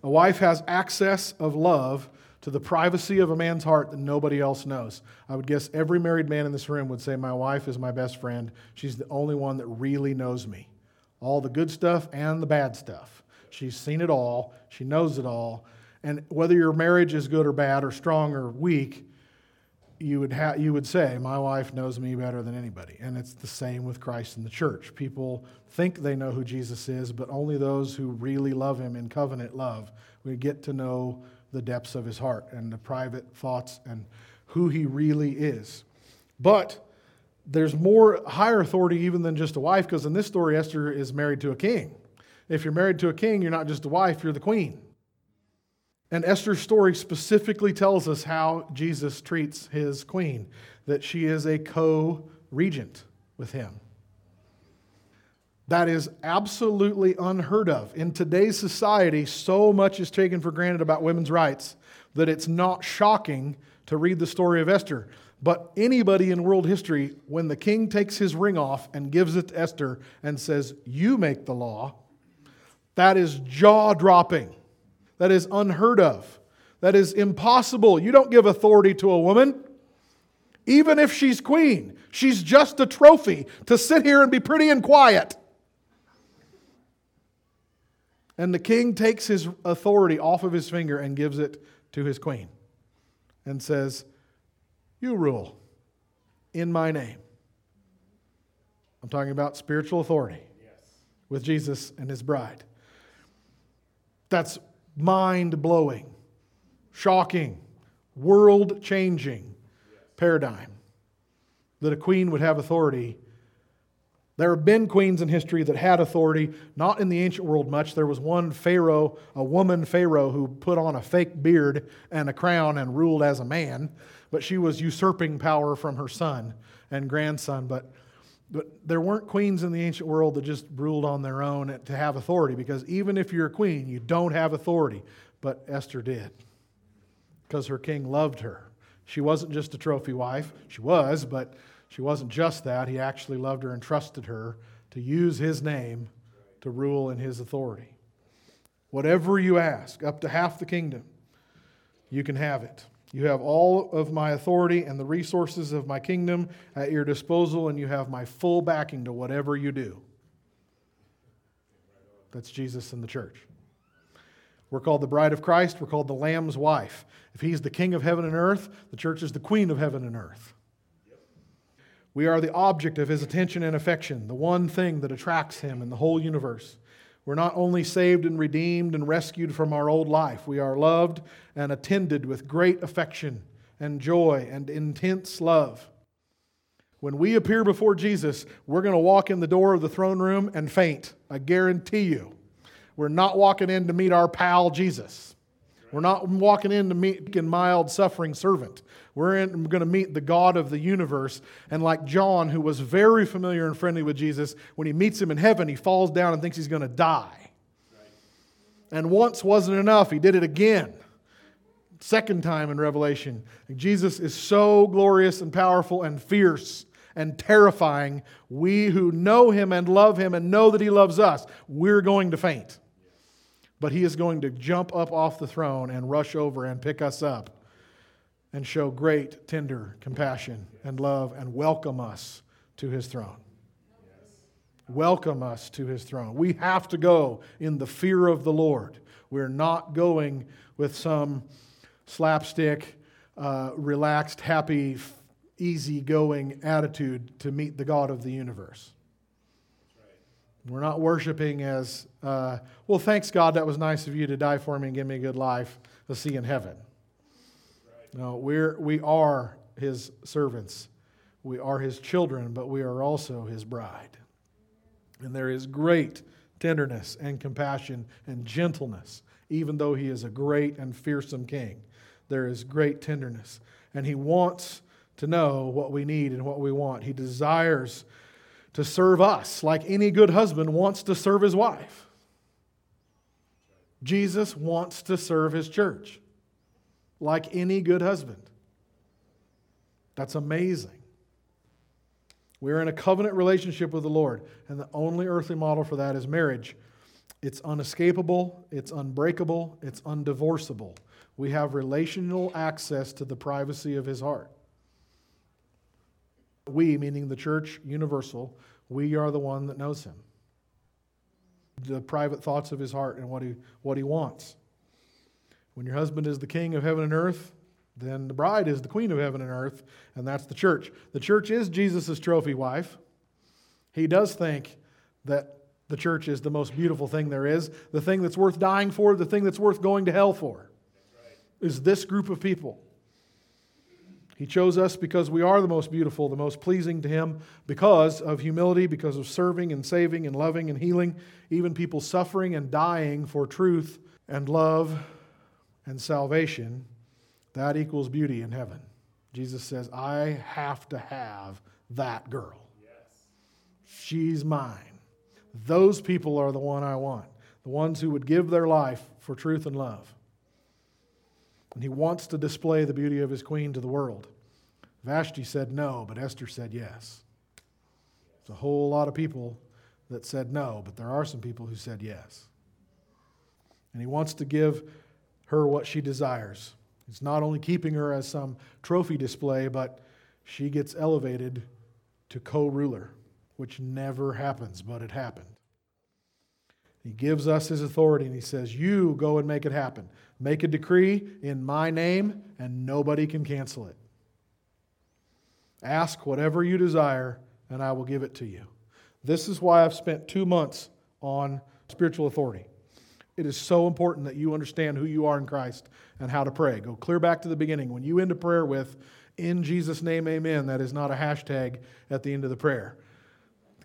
A wife has access of love to the privacy of a man's heart that nobody else knows. I would guess every married man in this room would say, My wife is my best friend. She's the only one that really knows me. All the good stuff and the bad stuff. She's seen it all, she knows it all. And whether your marriage is good or bad, or strong or weak, you would, ha- you would say, My wife knows me better than anybody. And it's the same with Christ and the church. People think they know who Jesus is, but only those who really love him in covenant love we get to know the depths of his heart and the private thoughts and who he really is. But there's more higher authority even than just a wife, because in this story, Esther is married to a king. If you're married to a king, you're not just a wife, you're the queen. And Esther's story specifically tells us how Jesus treats his queen, that she is a co regent with him. That is absolutely unheard of. In today's society, so much is taken for granted about women's rights that it's not shocking to read the story of Esther. But anybody in world history, when the king takes his ring off and gives it to Esther and says, You make the law, that is jaw dropping. That is unheard of. That is impossible. You don't give authority to a woman, even if she's queen. She's just a trophy to sit here and be pretty and quiet. And the king takes his authority off of his finger and gives it to his queen and says, You rule in my name. I'm talking about spiritual authority yes. with Jesus and his bride. That's mind blowing, shocking, world changing paradigm that a queen would have authority. There have been queens in history that had authority, not in the ancient world much. There was one Pharaoh, a woman Pharaoh, who put on a fake beard and a crown and ruled as a man, but she was usurping power from her son and grandson. But but there weren't queens in the ancient world that just ruled on their own to have authority, because even if you're a queen, you don't have authority. But Esther did, because her king loved her. She wasn't just a trophy wife. She was, but she wasn't just that. He actually loved her and trusted her to use his name to rule in his authority. Whatever you ask, up to half the kingdom, you can have it. You have all of my authority and the resources of my kingdom at your disposal, and you have my full backing to whatever you do. That's Jesus and the church. We're called the bride of Christ. We're called the Lamb's wife. If he's the king of heaven and earth, the church is the queen of heaven and earth. We are the object of his attention and affection, the one thing that attracts him in the whole universe. We're not only saved and redeemed and rescued from our old life, we are loved and attended with great affection and joy and intense love. When we appear before Jesus, we're going to walk in the door of the throne room and faint. I guarantee you. We're not walking in to meet our pal Jesus. We're not walking in to meet a mild suffering servant. We're, in, we're going to meet the God of the universe. And like John, who was very familiar and friendly with Jesus, when he meets him in heaven, he falls down and thinks he's going to die. And once wasn't enough, he did it again. Second time in Revelation. Jesus is so glorious and powerful and fierce and terrifying. We who know him and love him and know that he loves us, we're going to faint. But he is going to jump up off the throne and rush over and pick us up and show great, tender compassion and love and welcome us to his throne. Welcome us to his throne. We have to go in the fear of the Lord. We're not going with some slapstick, uh, relaxed, happy, easy-going attitude to meet the God of the universe. We're not worshiping as, uh, well, thanks God, that was nice of you to die for me and give me a good life. Let's see in heaven. No, we're, we are his servants. We are his children, but we are also his bride. And there is great tenderness and compassion and gentleness, even though he is a great and fearsome king. There is great tenderness. And he wants to know what we need and what we want. He desires to serve us like any good husband wants to serve his wife. Jesus wants to serve his church like any good husband. That's amazing. We're in a covenant relationship with the Lord, and the only earthly model for that is marriage. It's unescapable, it's unbreakable, it's undivorceable. We have relational access to the privacy of His heart. We, meaning the church universal, we are the one that knows Him. The private thoughts of His heart and what He, what he wants. When your husband is the king of heaven and earth, then the bride is the queen of heaven and earth, and that's the church. The church is Jesus' trophy wife. He does think that the church is the most beautiful thing there is, the thing that's worth dying for, the thing that's worth going to hell for, right. is this group of people. He chose us because we are the most beautiful, the most pleasing to Him, because of humility, because of serving and saving and loving and healing, even people suffering and dying for truth and love and salvation that equals beauty in heaven. Jesus says, I have to have that girl. She's mine. Those people are the one I want, the ones who would give their life for truth and love. And he wants to display the beauty of his queen to the world. Vashti said no, but Esther said yes. There's a whole lot of people that said no, but there are some people who said yes. And he wants to give her what she desires. It's not only keeping her as some trophy display, but she gets elevated to co ruler, which never happens, but it happened. He gives us his authority and he says, You go and make it happen. Make a decree in my name, and nobody can cancel it. Ask whatever you desire, and I will give it to you. This is why I've spent two months on spiritual authority. It is so important that you understand who you are in Christ and how to pray. Go clear back to the beginning. When you end a prayer with, in Jesus' name, amen, that is not a hashtag at the end of the prayer.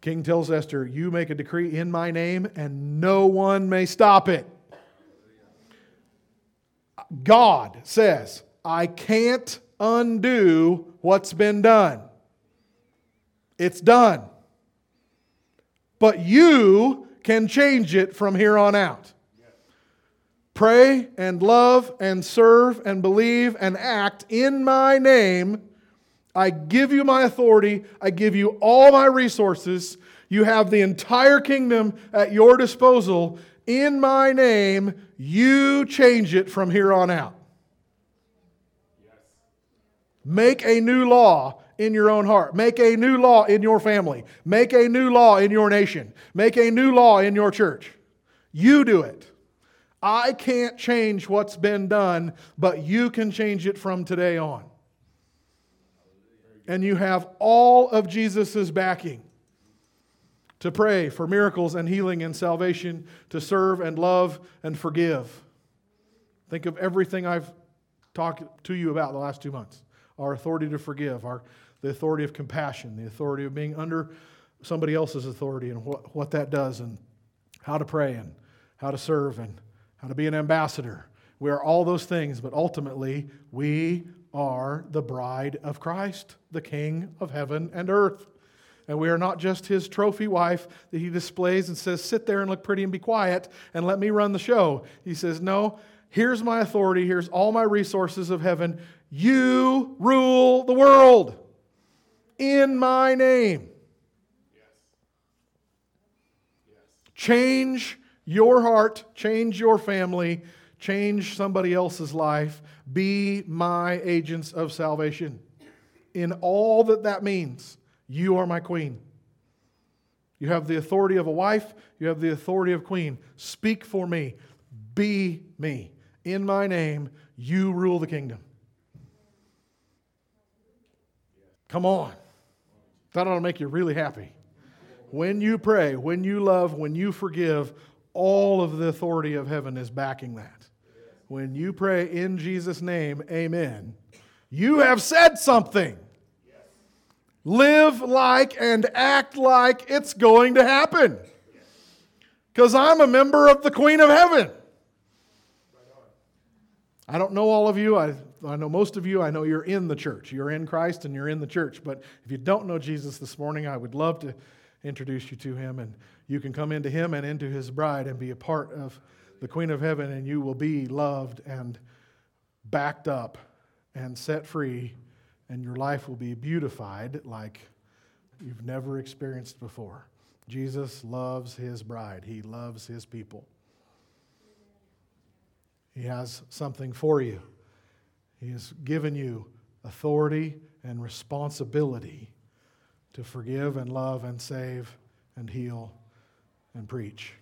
The king tells Esther, You make a decree in my name, and no one may stop it. God says, I can't undo what's been done. It's done. But you can change it from here on out. Pray and love and serve and believe and act in my name. I give you my authority. I give you all my resources. You have the entire kingdom at your disposal. In my name, you change it from here on out. Make a new law in your own heart. Make a new law in your family. Make a new law in your nation. Make a new law in your church. You do it. I can't change what's been done, but you can change it from today on. And you have all of Jesus' backing to pray for miracles and healing and salvation, to serve and love and forgive. Think of everything I've talked to you about the last two months our authority to forgive, our, the authority of compassion, the authority of being under somebody else's authority, and what, what that does, and how to pray, and how to serve, and how to be an ambassador. We are all those things, but ultimately, we are the bride of Christ, the King of heaven and earth. And we are not just his trophy wife that he displays and says, sit there and look pretty and be quiet and let me run the show. He says, no, here's my authority, here's all my resources of heaven. You rule the world in my name. Yes. Yes. Change your heart, change your family, change somebody else's life. Be my agents of salvation. In all that that means, you are my queen. You have the authority of a wife, you have the authority of queen. Speak for me. Be me. In my name, you rule the kingdom. Come on. That ought to make you really happy. When you pray, when you love, when you forgive, all of the authority of heaven is backing that. When you pray in Jesus' name, amen, you have said something. Live like and act like it's going to happen. Because I'm a member of the Queen of Heaven. I don't know all of you. I, I know most of you. I know you're in the church. You're in Christ and you're in the church. But if you don't know Jesus this morning, I would love to introduce you to him and you can come into him and into his bride and be a part of the Queen of Heaven, and you will be loved and backed up and set free, and your life will be beautified like you've never experienced before. Jesus loves his bride, he loves his people. He has something for you. He has given you authority and responsibility to forgive and love and save and heal and preach.